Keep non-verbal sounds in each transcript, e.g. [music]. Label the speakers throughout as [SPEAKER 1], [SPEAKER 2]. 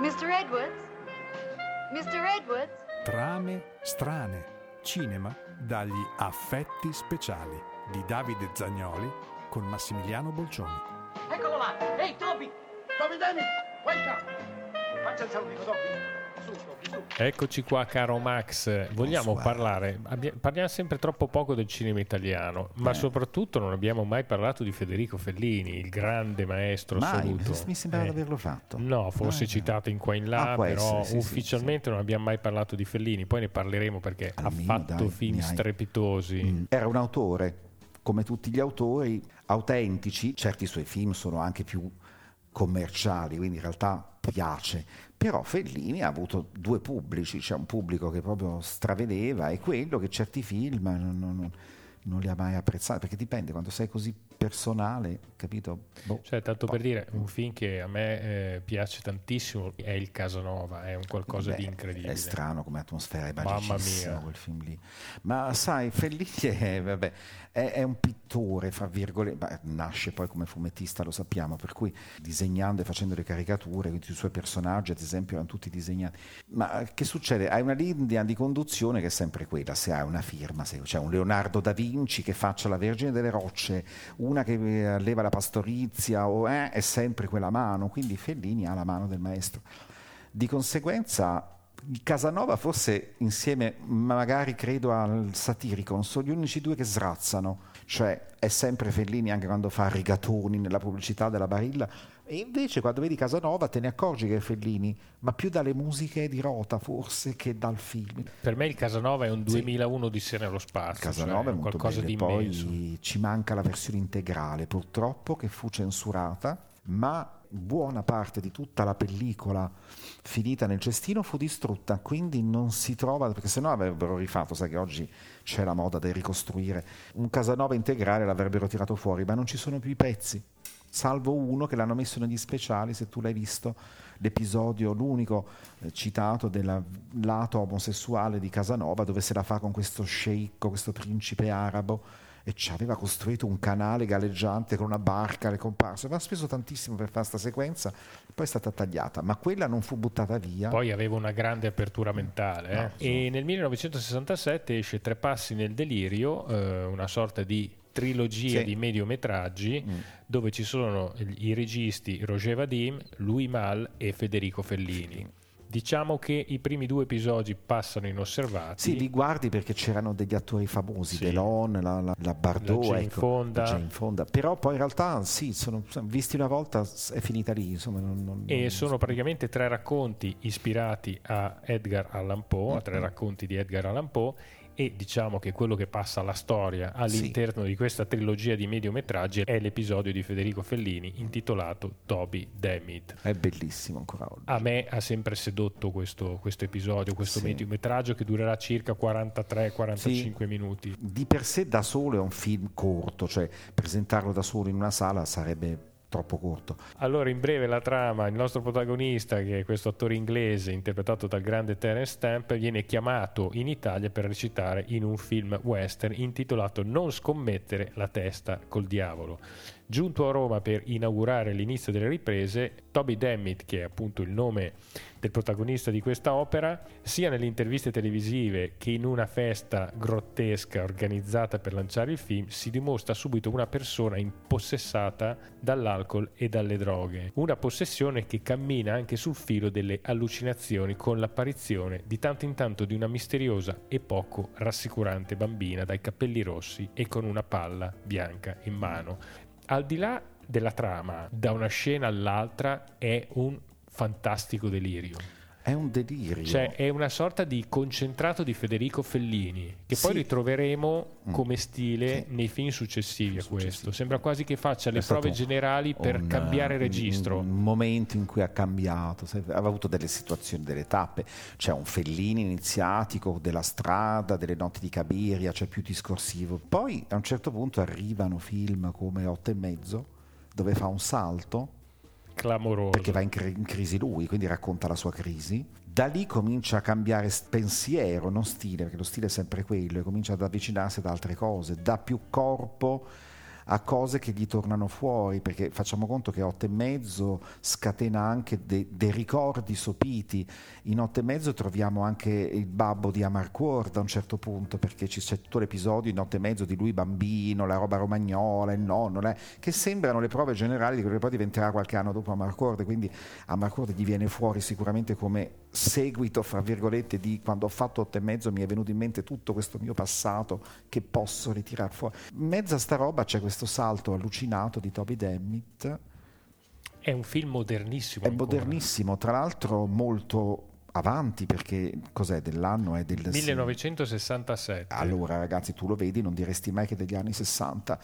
[SPEAKER 1] Mr. Edwards? Mr. Edwards?
[SPEAKER 2] Trame strane. Cinema dagli affetti speciali di Davide Zagnoli con Massimiliano Bolcioni.
[SPEAKER 3] Eccolo là! Ehi, Toby! Toby Denny! Welcome! Faccia il salutino, Toby!
[SPEAKER 4] Eccoci qua, caro Max. Vogliamo parlare? abbia- parliamo sempre troppo poco del cinema italiano, ma soprattutto non abbiamo mai parlato di Federico Fellini, il grande maestro
[SPEAKER 5] Mai,
[SPEAKER 4] assoluto.
[SPEAKER 5] mi sembrava
[SPEAKER 4] Eh,
[SPEAKER 5] di averlo fatto.
[SPEAKER 4] No, forse
[SPEAKER 5] Ah,
[SPEAKER 4] citato in qua in là,
[SPEAKER 5] Ah,
[SPEAKER 4] però
[SPEAKER 5] essere, sì, sì,
[SPEAKER 4] ufficialmente non abbiamo mai parlato di Fellini. Poi ne parleremo perché
[SPEAKER 5] Almeno,
[SPEAKER 4] ha fatto
[SPEAKER 5] dai,
[SPEAKER 4] film strepitosi.
[SPEAKER 5] Mm. Era un autore, come tutti gli autori, autentici, certi suoi film sono anche più commerciali, quindi in realtà piace, però Fellini ha avuto due pubblici, c'è un pubblico che proprio stravedeva e quello che certi film non- non- non li ha mai apprezzati, perché dipende, quando sei così personale, capito? Boh.
[SPEAKER 4] Cioè, tanto per dire, un film che a me eh, piace tantissimo è il Casanova, è un qualcosa
[SPEAKER 5] Beh,
[SPEAKER 4] di incredibile.
[SPEAKER 5] È strano come atmosfera, è
[SPEAKER 4] mia.
[SPEAKER 5] quel film lì. Ma sai, Fellini è, vabbè, è- è un pittore, fra virgolette, nasce poi come fumettista, lo sappiamo, per cui disegnando e facendo le caricature, quindi i suoi personaggi ad esempio erano tutti disegnati. Ma che succede? Hai una linea di conduzione che è sempre quella, se hai una firma, se c'è un Leonardo da Vinci che faccia la Vergine delle Rocce, una che eh, alleva la pastorizia, o, eh, è sempre quella mano, quindi Fellini ha la mano del maestro. Di conseguenza Casanova forse insieme magari credo al Satiricon sono gli unici due che srazzano, cioè è sempre Fellini anche quando fa rigatoni nella pubblicità della Barilla e invece quando vedi Casanova te ne accorgi che è Fellini, ma più dalle musiche di Rota forse che dal film.
[SPEAKER 4] Per me il Casanova è un 2001 di Sera allo spazio,
[SPEAKER 5] Casanova
[SPEAKER 4] cioè
[SPEAKER 5] è molto
[SPEAKER 4] qualcosa
[SPEAKER 5] bello,
[SPEAKER 4] di
[SPEAKER 5] e
[SPEAKER 4] immenso.
[SPEAKER 5] poi ci manca la versione integrale purtroppo che fu censurata, ma buona parte di tutta la pellicola finita nel cestino fu distrutta, quindi non si trova, perché sennò avrebbero rifatto, sai che oggi c'è la moda del ricostruire, un Casanova integrale l'avrebbero tirato fuori, ma non ci sono più i pezzi, salvo uno che l'hanno messo negli speciali, se tu l'hai visto, l'episodio, l'unico eh, citato del lato omosessuale di Casanova, dove se la fa con questo sceicco, questo principe arabo, e ci aveva costruito un canale galleggiante con una barca, le comparse, aveva speso tantissimo per fare questa sequenza, poi è stata tagliata, ma quella non fu buttata via.
[SPEAKER 4] Poi aveva una grande apertura mentale. eh.
[SPEAKER 5] No.
[SPEAKER 4] E nel 1967 esce Tre passi nel delirio, eh, una sorta di trilogia
[SPEAKER 5] Sì.
[SPEAKER 4] di mediometraggi
[SPEAKER 5] Mm.
[SPEAKER 4] dove ci sono i registi Roger Vadim, Louis Mal e Federico Fellini. Diciamo che i primi due episodi passano inosservati.
[SPEAKER 5] Sì, li guardi perché c'erano degli attori famosi,
[SPEAKER 4] Sì.
[SPEAKER 5] Delon, la, la, la Bardot,
[SPEAKER 4] La Jane
[SPEAKER 5] ecco,
[SPEAKER 4] Fonda.
[SPEAKER 5] la Jane Fonda. Però poi in realtà sì, sono, visti una volta è finita lì. Insomma, non- non-
[SPEAKER 4] E
[SPEAKER 5] non-
[SPEAKER 4] sono praticamente tre racconti ispirati a Edgar Allan Poe, a
[SPEAKER 5] Mm-hmm.
[SPEAKER 4] tre racconti di Edgar Allan Poe, e diciamo che quello che passa alla storia all'interno di questa trilogia di mediometraggi è l'episodio di Federico Fellini intitolato Toby Dammit.
[SPEAKER 5] È bellissimo ancora oggi.
[SPEAKER 4] A me ha sempre sedotto questo, questo episodio, questo
[SPEAKER 5] Sì.
[SPEAKER 4] mediometraggio che durerà circa 43-45 minuti.
[SPEAKER 5] Di per sé da solo è un film corto, cioè presentarlo da solo in una sala sarebbe troppo corto.
[SPEAKER 4] Allora, in breve la trama, il nostro protagonista, che è questo attore inglese interpretato dal grande Terence Stamp, viene chiamato in Italia per recitare in un film western intitolato Non scommettere la testa col diavolo. Giunto a Roma per inaugurare l'inizio delle riprese, Toby Dammit, che è appunto il nome del protagonista di questa opera, sia nelle interviste televisive che in una festa grottesca organizzata per lanciare il film, si dimostra subito una persona impossessata dall'alcol e dalle droghe. Una possessione che cammina anche sul filo delle allucinazioni con l'apparizione di tanto in tanto di una misteriosa e poco rassicurante bambina dai capelli rossi e con una palla bianca in mano. Al di là della trama, da una scena all'altra è un fantastico delirio.
[SPEAKER 5] È un delirio.
[SPEAKER 4] Cioè è una sorta di concentrato di Federico Fellini, che poi
[SPEAKER 5] Sì.
[SPEAKER 4] ritroveremo
[SPEAKER 5] Mm.
[SPEAKER 4] come stile
[SPEAKER 5] Sì.
[SPEAKER 4] nei film successivi a questo. Sembra quasi che faccia le
[SPEAKER 5] È stato
[SPEAKER 4] prove generali per
[SPEAKER 5] un-
[SPEAKER 4] cambiare registro.
[SPEAKER 5] Un, un momento in cui ha cambiato, aveva avuto delle situazioni, delle tappe. C'è un Fellini iniziatico della strada, delle notti di Cabiria, c'è più discorsivo. Poi a un certo punto arrivano film come Otto e mezzo, dove fa un salto
[SPEAKER 4] Clamoroso.
[SPEAKER 5] perché va in, cri- in crisi lui, quindi racconta la sua crisi. Da lì comincia a cambiare pensiero, non stile, perché lo stile è sempre quello, e comincia ad avvicinarsi ad altre cose, dà più corpo a cose che gli tornano fuori, perché facciamo conto che otto e mezzo scatena anche dei de ricordi sopiti. In otto e mezzo troviamo anche il babbo di Amarcord a un certo punto, perché c'è tutto l'episodio in otto e mezzo di lui bambino, la roba romagnola, il nonno, che sembrano le prove generali di quello che poi diventerà qualche anno dopo Amarcord, quindi Amarcord gli viene fuori sicuramente come seguito, fra virgolette, di quando ho fatto otto e mezzo mi è venuto in mente tutto questo mio passato che posso ritirare fuori. In mezzo a sta roba c'è questo salto allucinato di Toby Demmitt.
[SPEAKER 4] È un film modernissimo.
[SPEAKER 5] È
[SPEAKER 4] ancora.
[SPEAKER 5] modernissimo, tra l'altro molto avanti perché cos'è dell'anno? È del
[SPEAKER 4] 1967.
[SPEAKER 5] Allora ragazzi tu lo vedi non diresti mai che degli anni 60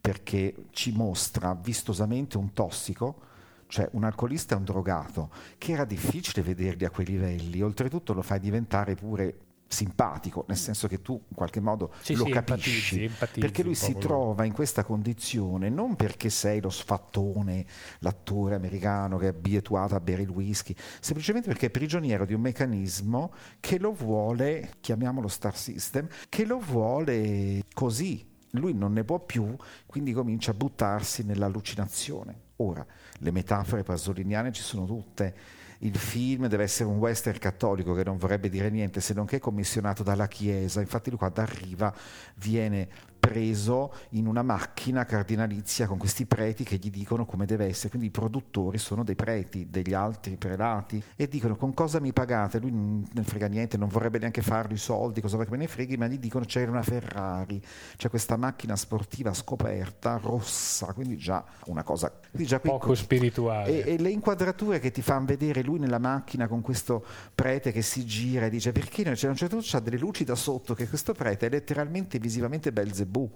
[SPEAKER 5] perché ci mostra vistosamente un tossico cioè un alcolista e un drogato, che era difficile vederli a quei livelli, oltretutto lo fai diventare pure simpatico, nel senso che tu in qualche modo
[SPEAKER 4] sì,
[SPEAKER 5] lo
[SPEAKER 4] sì,
[SPEAKER 5] capisci,
[SPEAKER 4] empatizzi, empatizzi
[SPEAKER 5] perché lui si trova in questa condizione non perché sei lo sfattone, l'attore americano che è abituato a bere il whisky, semplicemente perché è prigioniero di un meccanismo che lo vuole, chiamiamolo star system, che lo vuole così, lui non ne può più, quindi comincia a buttarsi nell'allucinazione. Ora, le metafore pasoliniane ci sono tutte. Il film deve essere un western cattolico che non vorrebbe dire niente se non che commissionato dalla Chiesa. Infatti lui quando arriva viene preso in una macchina cardinalizia con questi preti che gli dicono come deve essere. Quindi i produttori sono dei preti, degli altri prelati e dicono con cosa mi pagate? Lui non ne frega niente, non vorrebbe neanche farli i soldi, cosa vuoi che me ne freghi, ma gli dicono c'è una Ferrari, c'è questa macchina sportiva scoperta, rossa, quindi già una cosa già
[SPEAKER 4] poco spirituale.
[SPEAKER 5] E, e, le inquadrature che ti fanno vedere lui nella macchina con questo prete che si gira e dice perché non c'è un certo punto c'ha delle luci da sotto che questo prete è letteralmente visivamente Belzebù Belzebù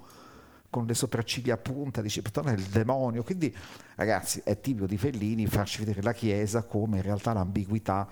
[SPEAKER 5] con le sopracciglia a punta, dice Platone è il demonio. Quindi, ragazzi, è tipico di Fellini farci vedere la Chiesa come in realtà l'ambiguità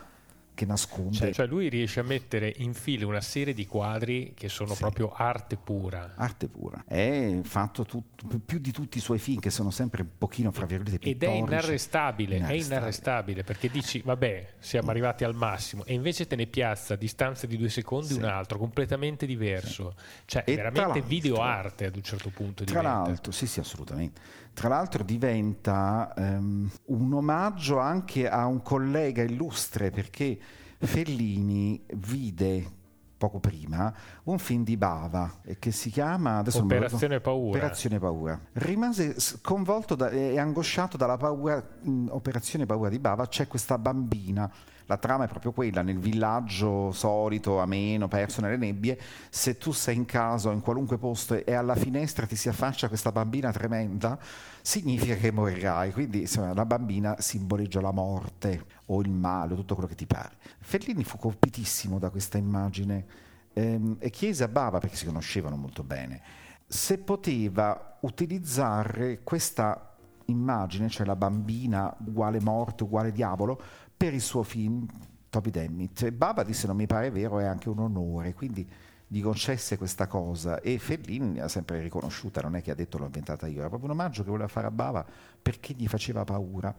[SPEAKER 5] che nasconde.
[SPEAKER 4] Cioè, cioè, lui riesce a mettere in fila una serie di quadri che sono sì. proprio arte pura.
[SPEAKER 5] Arte pura. È fatto tutto, più di tutti i suoi film che sono sempre un pochino fra virgolette pittorici.
[SPEAKER 4] Ed è inarrestabile, inarrestabile, è inarrestabile perché dici vabbè siamo mm. arrivati al massimo e invece te ne piazza a distanza di due secondi sì. un altro completamente diverso. Sì. Cioè è veramente video arte ad un certo punto.
[SPEAKER 5] Tra
[SPEAKER 4] diventa.
[SPEAKER 5] l'altro, sì sì assolutamente. Tra l'altro diventa um, un omaggio anche a un collega illustre perché Fellini vide poco prima un film di Bava che si chiama
[SPEAKER 4] Operazione Paura.
[SPEAKER 5] Operazione Paura. Rimase sconvolto da, e angosciato dalla paura, in Operazione Paura di Bava c'è questa bambina la trama è proprio quella, nel villaggio solito, ameno, perso nelle nebbie, se tu sei in casa o in qualunque posto e alla finestra ti si affaccia questa bambina tremenda, significa che morirai. Quindi insomma, la bambina simboleggia la morte o il male, tutto quello che ti pare. Fellini fu colpitissimo da questa immagine ehm, e chiese a Bava, perché si conoscevano molto bene, se poteva utilizzare questa immagine, cioè la bambina uguale morte, uguale diavolo, per il suo film Toby Demmitt. E Baba disse non mi pare vero, è anche un onore, quindi gli concesse questa cosa e Fellini l'ha sempre riconosciuta, non è che ha detto l'ho inventata io, era proprio un omaggio che voleva fare a Bava perché gli faceva paura.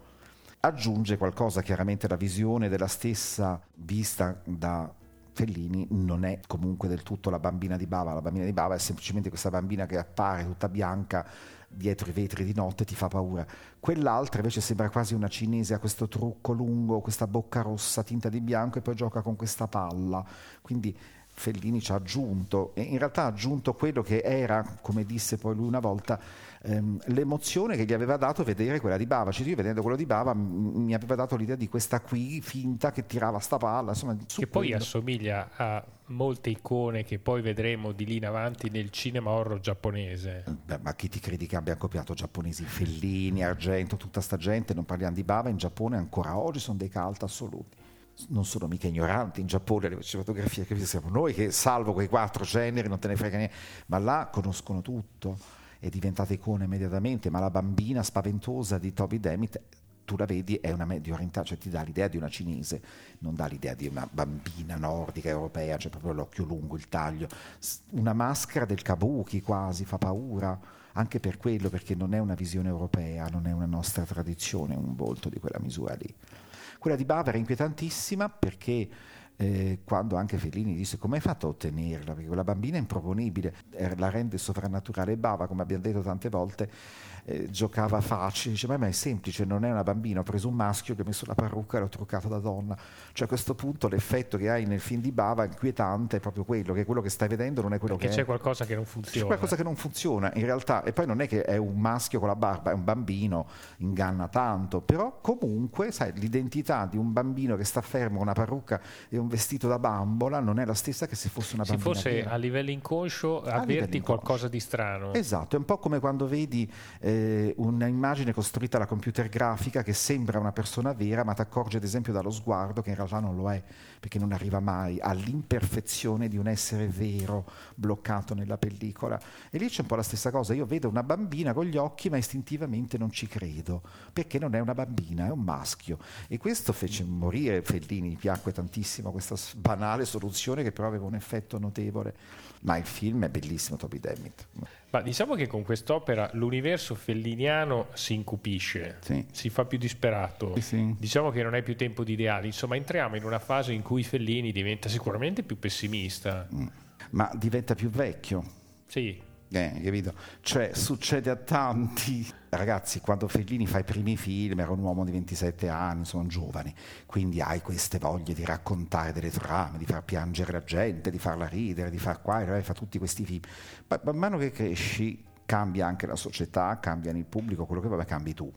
[SPEAKER 5] Aggiunge qualcosa, chiaramente la visione della stessa vista da Fellini non è comunque del tutto la bambina di Bava, la bambina di Bava è semplicemente questa bambina che appare tutta bianca dietro i vetri di notte ti fa paura. Quell'altra invece sembra quasi una cinese, ha questo trucco lungo, questa bocca rossa tinta di bianco e poi gioca con questa palla. Quindi Fellini ci ha aggiunto, e in realtà ha aggiunto quello che era, come disse poi lui una volta, ehm, l'emozione che gli aveva dato vedere quella di Bava. Cioè io vedendo quello di Bava m- mi aveva dato l'idea di questa qui finta che tirava sta palla. Insomma,
[SPEAKER 4] che poi assomiglia a molte icone che poi vedremo di lì in avanti nel cinema horror giapponese.
[SPEAKER 5] Beh, ma chi ti credi che abbia copiato giapponesi? Fellini, Argento, tutta sta gente, non parliamo di Bava, in Giappone ancora oggi sono dei cult assoluti non sono mica ignoranti in Giappone le fotografie che siamo noi che salvo quei quattro generi non te ne frega niente ma là conoscono tutto è diventata icona immediatamente ma la bambina spaventosa di Toby Demmitt tu la vedi è una medio orientale cioè ti dà l'idea di una cinese non dà l'idea di una bambina nordica europea cioè proprio l'occhio lungo il taglio. Una maschera del kabuki quasi fa paura anche per quello perché non è una visione europea non è una nostra tradizione un volto di quella misura lì. Quella di Bava era inquietantissima perché eh, quando anche Fellini disse come hai fatto a ottenerla, perché quella bambina è improponibile, eh, la rende sovrannaturale Bava, come abbiamo detto tante volte, eh, giocava facile, dice ma è semplice, non è una bambina, ho preso un maschio che ho messo la parrucca e l'ho truccato da donna. Cioè a questo punto l'effetto che hai nel film di Bava inquietante, è proprio quello, che quello che stai vedendo non è quello
[SPEAKER 4] Perché
[SPEAKER 5] che
[SPEAKER 4] c'è
[SPEAKER 5] è.
[SPEAKER 4] qualcosa che non funziona.
[SPEAKER 5] C'è qualcosa che non funziona in realtà, e poi non è che è un maschio con la barba, è un bambino, inganna tanto, però comunque, sai, l'identità di un bambino che sta fermo con una parrucca e un vestito da bambola non è la stessa che se fosse una
[SPEAKER 4] Se
[SPEAKER 5] bambina.
[SPEAKER 4] fosse a livello inconscio
[SPEAKER 5] livello
[SPEAKER 4] avverti
[SPEAKER 5] inconscio.
[SPEAKER 4] qualcosa di strano.
[SPEAKER 5] Esatto, è un po' come quando vedi eh, un'immagine costruita alla computer grafica che sembra una persona vera, ma ti accorgi ad esempio dallo sguardo che in realtà non lo è, perché non arriva mai all'imperfezione di un essere vero bloccato nella pellicola. E lì c'è un po' la stessa cosa, io vedo una bambina con gli occhi, ma istintivamente non ci credo, perché non è una bambina, è un maschio. E questo fece morire Fellini, mi piacque tantissimo questa banale soluzione che però aveva un effetto notevole. Ma il film è bellissimo, Toby Dammit.
[SPEAKER 4] Ma diciamo che con quest'opera l'universo felliniano si incupisce,
[SPEAKER 5] Sì.
[SPEAKER 4] si fa più disperato.
[SPEAKER 5] Sì, sì.
[SPEAKER 4] Diciamo che non è più tempo di ideali. Insomma, entriamo in una fase in cui Fellini diventa sicuramente più pessimista.
[SPEAKER 5] ma diventa più vecchio.
[SPEAKER 4] Sì,
[SPEAKER 5] Eh, capito? Cioè, succede a tanti. Ragazzi, quando Fellini fa i primi film era un uomo di 27 anni, insomma, un giovane, quindi hai queste voglie di raccontare delle trame, di far piangere la gente, di farla ridere, di far qua e là, e fa tutti questi film. Ma man mano che cresci cambia anche la società, cambiano il pubblico, quello che va, cambi tu.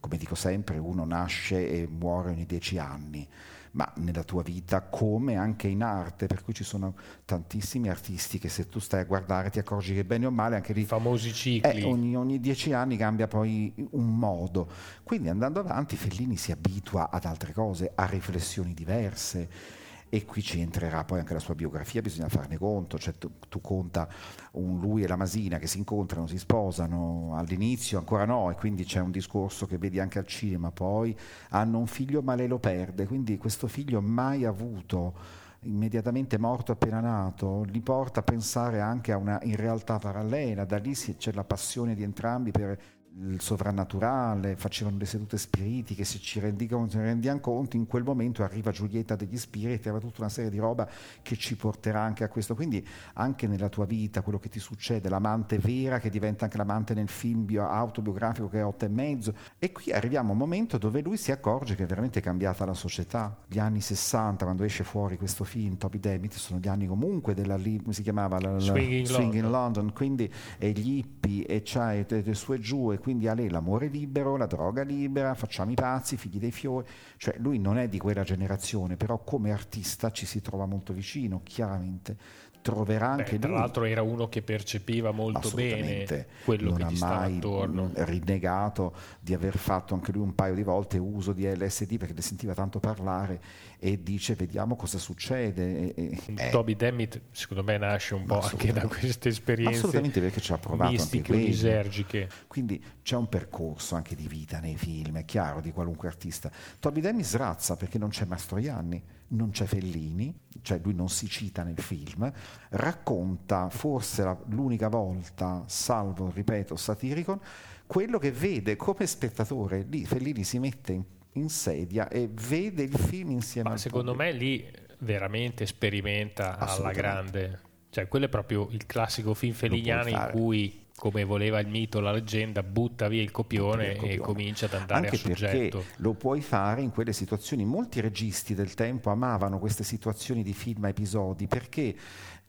[SPEAKER 5] Come dico sempre, uno nasce e muore ogni dieci anni, ma nella tua vita, come anche in arte, per cui ci sono tantissimi artisti che se tu stai a guardare ti accorgi che bene o male anche lì
[SPEAKER 4] i famosi cicli.
[SPEAKER 5] eh, ogni, ogni dieci anni cambia poi un modo. Quindi andando avanti Fellini si abitua ad altre cose, a riflessioni diverse. E qui ci entrerà poi anche la sua biografia, bisogna farne conto, cioè tu, tu conta un lui e la Masina che si incontrano, si sposano, all'inizio ancora no, e quindi c'è un discorso che vedi anche al cinema, poi hanno un figlio ma lei lo perde, quindi questo figlio mai avuto immediatamente morto appena nato, li porta a pensare anche a una in realtà parallela, da lì c'è la passione di entrambi per il sovrannaturale, facevano le sedute spiritiche, se ci rendi conto, rendiamo conto, in quel momento arriva Giulietta degli spiriti, aveva tutta una serie di roba che ci porterà anche a questo, quindi anche nella tua vita, quello che ti succede, l'amante vera che diventa anche l'amante nel film bio- autobiografico che è otto e mezzo, e qui arriviamo a un momento dove lui si accorge che è veramente cambiata la società, gli anni 60, quando esce fuori questo film, Toby Dammit, sono gli anni comunque della, lì, come si chiamava? La, la-
[SPEAKER 4] Swinging
[SPEAKER 5] Swinging
[SPEAKER 4] London.
[SPEAKER 5] London, quindi e gli hippie e c'hai e- e su e giù e quindi a lei l'amore libero, la droga libera, facciamo i pazzi, figli dei fiori, cioè lui non è di quella generazione, però come artista ci si trova molto vicino, chiaramente troverà
[SPEAKER 4] Beh,
[SPEAKER 5] anche
[SPEAKER 4] tra
[SPEAKER 5] lui.
[SPEAKER 4] l'altro era uno che percepiva molto bene quello
[SPEAKER 5] non
[SPEAKER 4] che
[SPEAKER 5] ha
[SPEAKER 4] gli stava
[SPEAKER 5] mai
[SPEAKER 4] attorno.
[SPEAKER 5] rinnegato di aver fatto anche lui un paio di volte uso di LSD perché ne sentiva tanto parlare e dice vediamo cosa succede. E- e- eh,
[SPEAKER 4] Toby Dammit secondo me nasce un po' anche da queste esperienze
[SPEAKER 5] assolutamente perché ci ha provato anche
[SPEAKER 4] mistiche lisergiche.
[SPEAKER 5] Quindi c'è un percorso anche di vita nei film, è chiaro, di qualunque artista. Toby Demi srazza perché non c'è Mastroianni, non c'è Fellini, cioè lui non si cita nel film, racconta forse la- l'unica volta, salvo, ripeto, Satiricon, quello che vede come spettatore. Lì Fellini si mette in, in sedia e vede il film insieme
[SPEAKER 4] Ma secondo
[SPEAKER 5] pubblico.
[SPEAKER 4] me lì veramente sperimenta alla grande. Cioè, quello è proprio il classico film felliniano in cui, come voleva il mito, la leggenda, butta via il copione,
[SPEAKER 5] il copione.
[SPEAKER 4] e comincia ad andare
[SPEAKER 5] Anche
[SPEAKER 4] a soggetto.
[SPEAKER 5] perché lo puoi fare in quelle situazioni. Molti registi del tempo amavano queste situazioni di film a episodi perché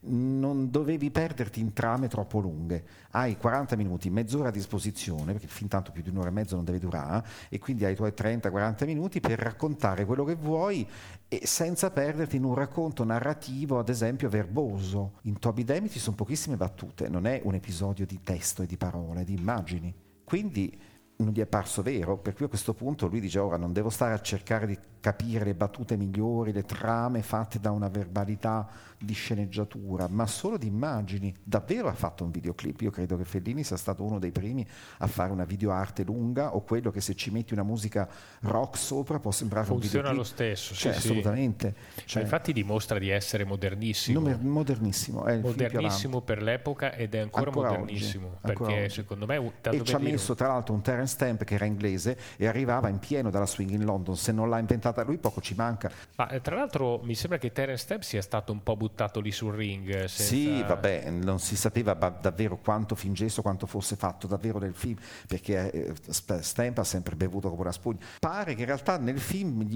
[SPEAKER 5] non dovevi perderti in trame troppo lunghe. Hai 40 minuti, mezz'ora a disposizione, perché fin tanto più di un'ora e mezzo non deve durare, e quindi hai i tuoi 30-40 minuti per raccontare quello che vuoi e senza perderti in un racconto narrativo, ad esempio, verboso. In Toby Demi ci sono pochissime battute, non è un episodio di testo e di parole, di immagini. Quindi non gli è parso vero, per cui a questo punto lui dice ora non devo stare a cercare di capire le battute migliori, le trame fatte da una verbalità di sceneggiatura, ma solo di immagini. Davvero ha fatto un videoclip, io credo che Fellini sia stato uno dei primi a fare una videoarte lunga o quello che se ci metti una musica rock sopra può sembrare
[SPEAKER 4] Funziona
[SPEAKER 5] un
[SPEAKER 4] lo
[SPEAKER 5] videoclip.
[SPEAKER 4] stesso,
[SPEAKER 5] Cioè,
[SPEAKER 4] sì, sì.
[SPEAKER 5] assolutamente. Cioè,
[SPEAKER 4] infatti dimostra di essere modernissimo.
[SPEAKER 5] modernissimo, è
[SPEAKER 4] modernissimo per l'epoca ed è ancora,
[SPEAKER 5] Ancora oggi,
[SPEAKER 4] modernissimo
[SPEAKER 5] ancora
[SPEAKER 4] perché
[SPEAKER 5] oggi.
[SPEAKER 4] secondo me
[SPEAKER 5] e ci ha messo tra l'altro un Terence Stamp che era inglese e arrivava in pieno dalla swing in London se non l'ha inventato stata, lui poco ci manca.
[SPEAKER 4] Ma eh, tra l'altro mi sembra che Terence Stamp sia stato un po' buttato lì sul ring. eh, Senza...
[SPEAKER 5] Sì, vabbè, non si sapeva davvero quanto fingesse o quanto fosse fatto davvero nel film, perché eh, Stamp ha sempre bevuto come una spugna. Pare che in realtà nel film,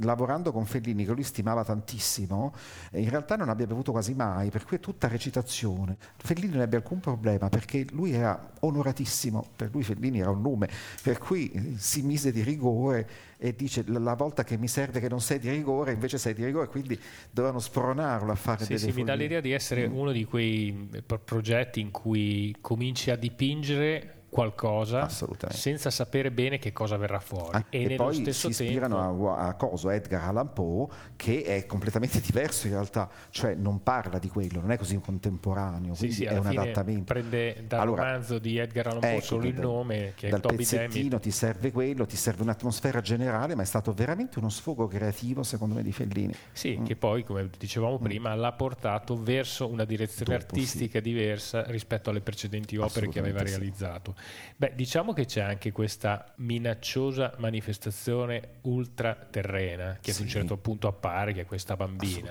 [SPEAKER 5] lavorando con Fellini, che lui stimava tantissimo, in realtà non abbia bevuto quasi mai, per cui è tutta recitazione. Fellini non ebbe alcun problema, perché lui era onoratissimo, per lui Fellini era un nome, per cui eh, si mise di rigore e dice la volta che mi serve che non sei di rigore, invece sei di rigore, quindi dovevano spronarlo a fare
[SPEAKER 4] Sì,
[SPEAKER 5] delle
[SPEAKER 4] sì, mi dà
[SPEAKER 5] follie.
[SPEAKER 4] l'idea di essere uno di quei eh, pro- progetti in cui cominci a dipingere qualcosa senza sapere bene che cosa verrà fuori.
[SPEAKER 5] Ah,
[SPEAKER 4] e,
[SPEAKER 5] e
[SPEAKER 4] nello
[SPEAKER 5] poi
[SPEAKER 4] stesso
[SPEAKER 5] si ispirano
[SPEAKER 4] tempo...
[SPEAKER 5] a, a coso, Edgar Allan Poe, che è completamente [laughs] diverso in realtà, cioè non parla di quello, non è così contemporaneo,
[SPEAKER 4] Sì, sì,
[SPEAKER 5] è un adattamento.
[SPEAKER 4] prende dal
[SPEAKER 5] Allora,
[SPEAKER 4] romanzo di Edgar Allan Poe
[SPEAKER 5] ecco,
[SPEAKER 4] solo il nome, che è
[SPEAKER 5] dal
[SPEAKER 4] Toby
[SPEAKER 5] pezzettino
[SPEAKER 4] Dammit.
[SPEAKER 5] ti serve quello, ti serve un'atmosfera generale, ma è stato veramente uno sfogo creativo secondo me di Fellini.
[SPEAKER 4] Sì,
[SPEAKER 5] Mm.
[SPEAKER 4] che poi, come dicevamo prima, l'ha portato verso una direzione
[SPEAKER 5] Dopo,
[SPEAKER 4] artistica diversa rispetto alle precedenti opere che aveva
[SPEAKER 5] sì.
[SPEAKER 4] realizzato. Beh, diciamo che c'è anche questa minacciosa manifestazione ultraterrena che ad un
[SPEAKER 5] Sì.
[SPEAKER 4] certo punto appare, che è questa bambina,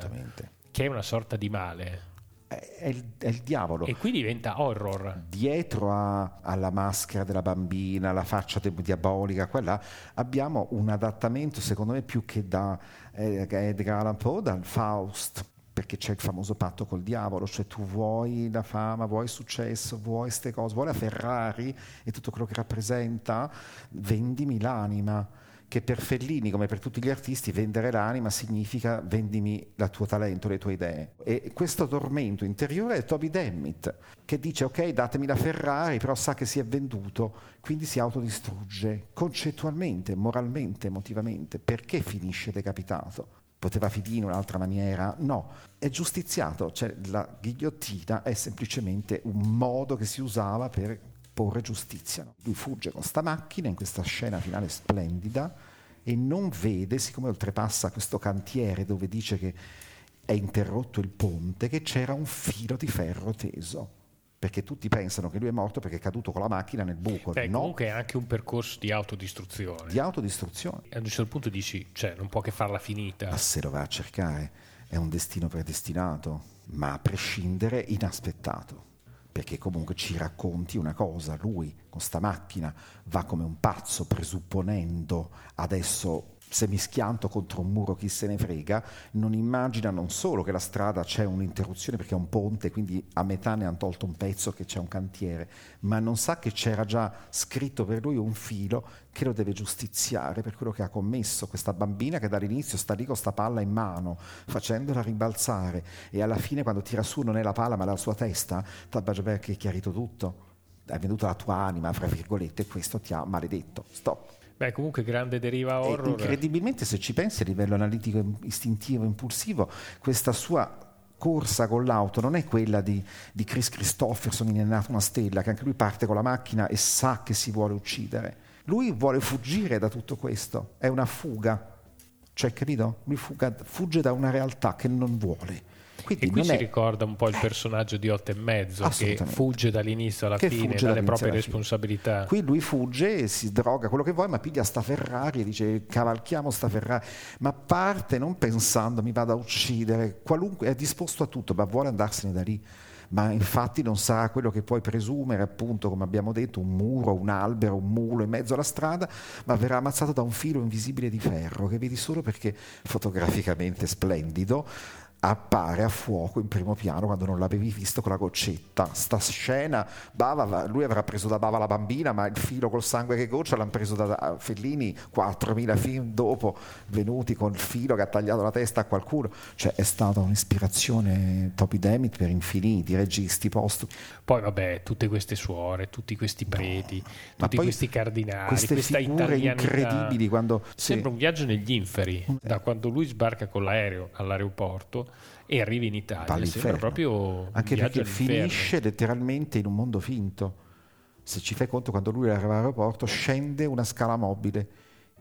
[SPEAKER 4] che è una sorta di male.
[SPEAKER 5] È, il, è il diavolo.
[SPEAKER 4] E qui diventa horror.
[SPEAKER 5] dietro a- alla maschera della bambina, la faccia de- diabolica, quella, abbiamo un adattamento, secondo me, più che da eh, Edgar Allan Poe, dal Faust, perché c'è il famoso patto col diavolo, cioè tu vuoi la fama, vuoi successo, vuoi queste cose, vuoi la Ferrari e tutto quello che rappresenta, vendimi l'anima che per Fellini, come per tutti gli artisti, vendere l'anima significa vendimi il tuo talento, le tue idee. E questo tormento interiore è Toby Dammit, che dice ok, datemi la Ferrari, però sa che si è venduto, quindi si autodistrugge concettualmente, moralmente, emotivamente. Perché finisce decapitato? Poteva finire in un'altra maniera? No, è giustiziato, cioè la ghigliottina è semplicemente un modo che si usava per porre giustizia. Lui fugge con sta macchina in questa scena finale splendida e non vede, siccome oltrepassa questo cantiere dove dice che è interrotto il ponte, che c'era un filo di ferro teso. Perché tutti pensano che lui è morto perché è caduto con la macchina nel buco.
[SPEAKER 4] Beh,
[SPEAKER 5] no,
[SPEAKER 4] comunque è anche un percorso di autodistruzione.
[SPEAKER 5] di autodistruzione.
[SPEAKER 4] E ad un certo punto dici, cioè, non può che farla finita.
[SPEAKER 5] Ma se lo va a cercare, è un destino predestinato, ma a prescindere inaspettato. Perché comunque ci racconti una cosa, lui con sta macchina va come un pazzo presupponendo adesso se mi schianto contro un muro chi se ne frega, non immagina non solo che la strada c'è un'interruzione perché è un ponte, quindi a metà ne hanno tolto un pezzo che c'è un cantiere, ma non sa che c'era già scritto per lui un filo che lo deve giustiziare per quello che ha commesso questa bambina che dall'inizio sta lì con sta palla in mano, facendola rimbalzare e alla fine quando tira su non è la palla ma la sua testa, Tabajabè che è chiarito tutto, hai venduto la tua anima, fra virgolette, e questo ti ha maledetto. Stop.
[SPEAKER 4] Beh, comunque grande deriva
[SPEAKER 5] E
[SPEAKER 4] horror.
[SPEAKER 5] incredibilmente, se ci pensi a livello analitico, istintivo, impulsivo, questa sua corsa con l'auto non è quella di, di Chris Christopherson in È nata una stella, che anche lui parte con la macchina e sa che si vuole uccidere. Lui vuole fuggire da tutto questo, è una fuga. Cioè, capito? Lui fuga- fugge da una realtà che non vuole. Quindi
[SPEAKER 4] E qui si
[SPEAKER 5] è-
[SPEAKER 4] ricorda un po' il personaggio di Otto e mezzo che fugge dall'inizio alla
[SPEAKER 5] Che
[SPEAKER 4] fine dalle proprie responsabilità.
[SPEAKER 5] Qui lui fugge e si droga quello che vuoi, ma piglia sta Ferrari e dice cavalchiamo sta Ferrari, ma parte non pensando mi vado a uccidere, qualunque, è disposto a tutto, ma vuole andarsene da lì. Ma infatti non sarà quello che puoi presumere, appunto, come abbiamo detto, un muro, un albero, un mulo in mezzo alla strada, ma verrà ammazzato da un filo invisibile di ferro che vedi solo perché fotograficamente splendido appare a fuoco in primo piano quando non l'avevi visto con la goccetta. Sta scena, Bava, lui avrà preso da Bava la bambina, ma il filo col sangue che goccia l'hanno preso da Fellini 4.000 film dopo, venuti con il filo che ha tagliato la testa a qualcuno. Cioè è stata un'ispirazione Toby Dammit per infiniti registi postumi.
[SPEAKER 4] Poi vabbè, tutte queste suore, tutti questi preti,
[SPEAKER 5] Ma
[SPEAKER 4] tutti questi cardinali,
[SPEAKER 5] queste
[SPEAKER 4] questa
[SPEAKER 5] figure incredibili quando... sì.
[SPEAKER 4] Sembra un viaggio negli inferi, da quando lui sbarca con l'aereo all'aeroporto e arriva in Italia.
[SPEAKER 5] All'inferno.
[SPEAKER 4] proprio
[SPEAKER 5] Anche perché finisce letteralmente in un mondo finto. Se ci fai conto, quando lui arriva all'aeroporto, scende una scala mobile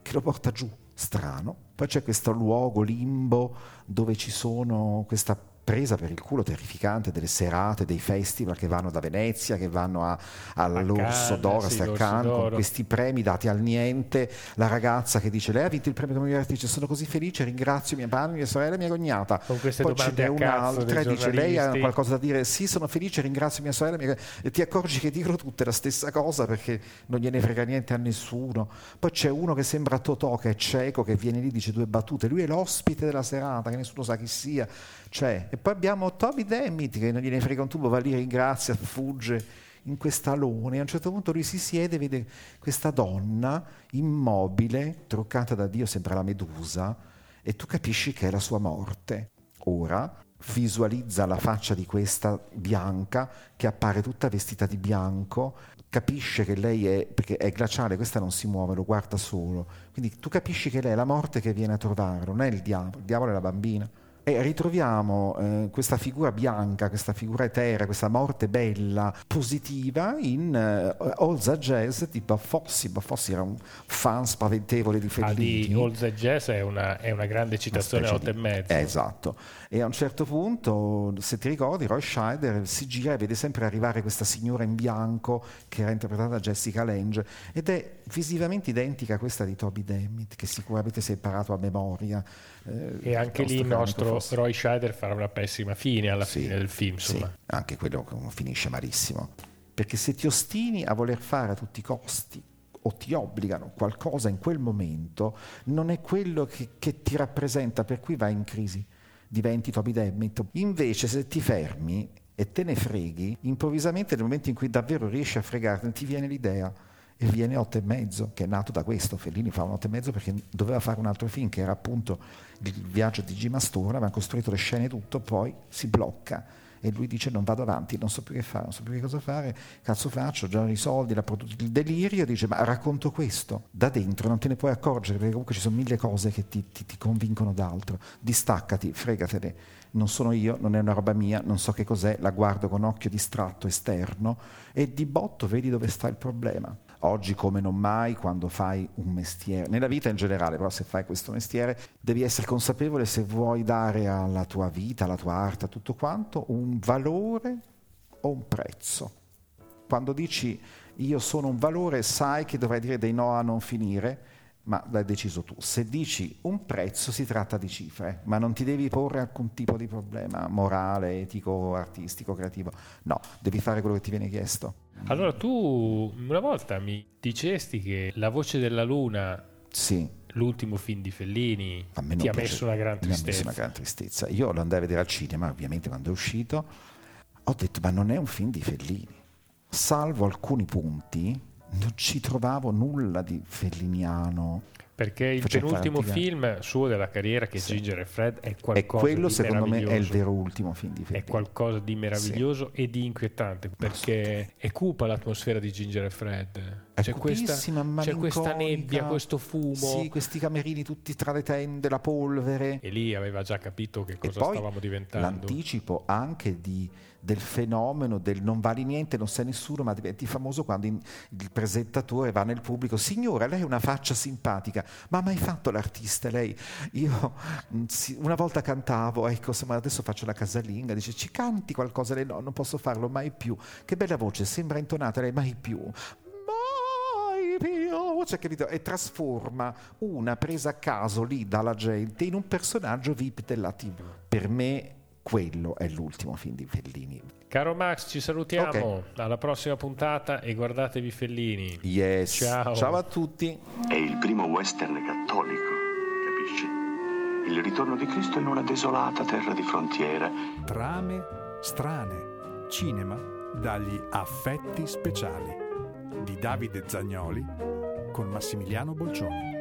[SPEAKER 5] che lo porta giù. Strano. Poi c'è questo luogo limbo dove ci sono questa presa per il culo terrificante delle serate, dei festival che vanno da Venezia, che vanno a, all'Orso d'Oro,
[SPEAKER 4] sì,
[SPEAKER 5] a Cannes, con questi premi dati al niente, la ragazza che dice lei ha vinto il premio come miglior attrice, sono così felice, ringrazio mia madre, mia sorella e mia cognata.
[SPEAKER 4] Con queste
[SPEAKER 5] Poi ce n'è un'altra e dice lei ha qualcosa da dire, sì sono felice, ringrazio mia sorella mia... e ti accorgi che dicono tutte la stessa cosa perché non gliene frega niente a nessuno. Poi c'è uno che sembra Totò, che è cieco, che viene lì, dice due battute, lui è l'ospite della serata, che nessuno sa chi sia. C'è. E poi abbiamo Toby Demmit che non gliene frega un tubo, va lì, ringrazia, fugge in quest'alone. A un certo punto lui si siede, vede questa donna immobile, truccata da Dio, sembra la medusa, e tu capisci che è la sua morte. Ora visualizza la faccia di questa bianca che appare tutta vestita di bianco, capisce che lei è, perché è glaciale, questa non si muove, lo guarda solo. Quindi tu capisci che lei è la morte che viene a trovare, non è il diavolo, il diavolo è la bambina. E ritroviamo eh, questa figura bianca, questa figura eterea, questa morte bella, positiva in eh, the Jazz di Baffossi. Baffossi era un fan spaventevole di
[SPEAKER 4] Ah,
[SPEAKER 5] Fellini.
[SPEAKER 4] di All the Jazz è una, è una grande citazione a
[SPEAKER 5] specie
[SPEAKER 4] 8 e mezzo.
[SPEAKER 5] Eh, esatto. E a un certo punto, se ti ricordi, Roy Scheider si gira e vede sempre arrivare questa signora in bianco che era interpretata da Jessica Lange ed è visivamente identica a questa di Toby Demmit, che sicuramente si è imparato a memoria. eh,
[SPEAKER 4] E anche lì il nostro
[SPEAKER 5] fosse-
[SPEAKER 4] Roy Scheider farà una pessima fine alla
[SPEAKER 5] Sì,
[SPEAKER 4] fine del film.
[SPEAKER 5] sì, anche quello finisce malissimo. Perché se ti ostini a voler fare a tutti i costi o ti obbligano qualcosa in quel momento, non è quello che, che ti rappresenta, per cui vai in crisi, diventi Toby Demmit. Invece se ti fermi e te ne freghi, improvvisamente nel momento in cui davvero riesci a fregarne, ti viene l'idea. E viene otto e mezzo, che è nato da questo. Fellini fa un otto e mezzo perché doveva fare un altro film che era appunto il viaggio di G. Mastora, avevano costruito le scene e tutto, poi si blocca e lui dice non vado avanti, non so più che fare, non so più che cosa fare, cazzo faccio, già i soldi, la produ- il delirio, dice ma racconto questo, da dentro non te ne puoi accorgere perché comunque ci sono mille cose che ti, ti- ti convincono d'altro, distaccati, fregatene, non sono io, non è una roba mia, non so che cos'è, la guardo con occhio distratto esterno e di botto vedi dove sta il problema. Oggi come non mai quando fai un mestiere, nella vita in generale, però se fai questo mestiere devi essere consapevole se vuoi dare alla tua vita, alla tua arte, a tutto quanto, un valore o un prezzo. Quando dici io sono un valore, sai che dovrai dire dei no a non finire, ma l'hai deciso tu. Se dici un prezzo si tratta di cifre, ma non ti devi porre alcun tipo di problema morale, etico, artistico, creativo. No, devi fare quello che ti viene chiesto.
[SPEAKER 4] Allora tu una volta mi dicesti che La voce della luna,
[SPEAKER 5] Sì,
[SPEAKER 4] l'ultimo film di Fellini, ti ha
[SPEAKER 5] piace-
[SPEAKER 4] messo una gran
[SPEAKER 5] mi ha messo
[SPEAKER 4] tristezza.
[SPEAKER 5] una gran tristezza. Io lo andai a vedere al cinema, ovviamente quando è uscito, ho detto ma non è un film di Fellini. Salvo alcuni punti, non ci trovavo nulla di felliniano.
[SPEAKER 4] Perché il
[SPEAKER 5] Faceva
[SPEAKER 4] penultimo film suo della carriera, che è
[SPEAKER 5] Sì.
[SPEAKER 4] Ginger e Fred, è
[SPEAKER 5] E
[SPEAKER 4] qualcosa
[SPEAKER 5] quello
[SPEAKER 4] di
[SPEAKER 5] secondo me è il vero ultimo film di
[SPEAKER 4] È
[SPEAKER 5] Fellini.
[SPEAKER 4] qualcosa di meraviglioso e di inquietante perché è cupa l'atmosfera di Ginger e Fred. C'è questa, c'è questa nebbia, questo fumo.
[SPEAKER 5] Sì, questi camerini tutti tra le tende, la polvere.
[SPEAKER 4] E lì aveva già capito che cosa stavamo diventando.
[SPEAKER 5] l'anticipo anche di- del fenomeno del non vali niente, non sei nessuno, ma diventi famoso quando in- il presentatore va nel pubblico. Signora, lei ha una faccia simpatica, ma ha mai fatto l'artista lei? Io mm, una volta cantavo, ecco, insomma, adesso faccio la casalinga, dice ci canti qualcosa? Lei no, non posso farlo mai più. Che bella voce, sembra intonata, lei mai più. Cioè, capito? E trasforma una presa a caso lì dalla gente in un personaggio VIP della TV. Per me quello è l'ultimo film di Fellini.
[SPEAKER 4] Caro Max, ci salutiamo.
[SPEAKER 5] Ok.
[SPEAKER 4] Alla prossima puntata e guardatevi Fellini.
[SPEAKER 5] Yes.
[SPEAKER 4] Ciao.
[SPEAKER 5] a tutti.
[SPEAKER 6] È il primo western cattolico, capisci? Il ritorno di Cristo in una desolata terra di frontiera.
[SPEAKER 2] Trame strane. Cinema dagli affetti speciali di Davide Zagnoli con Massimiliano Bolcioni.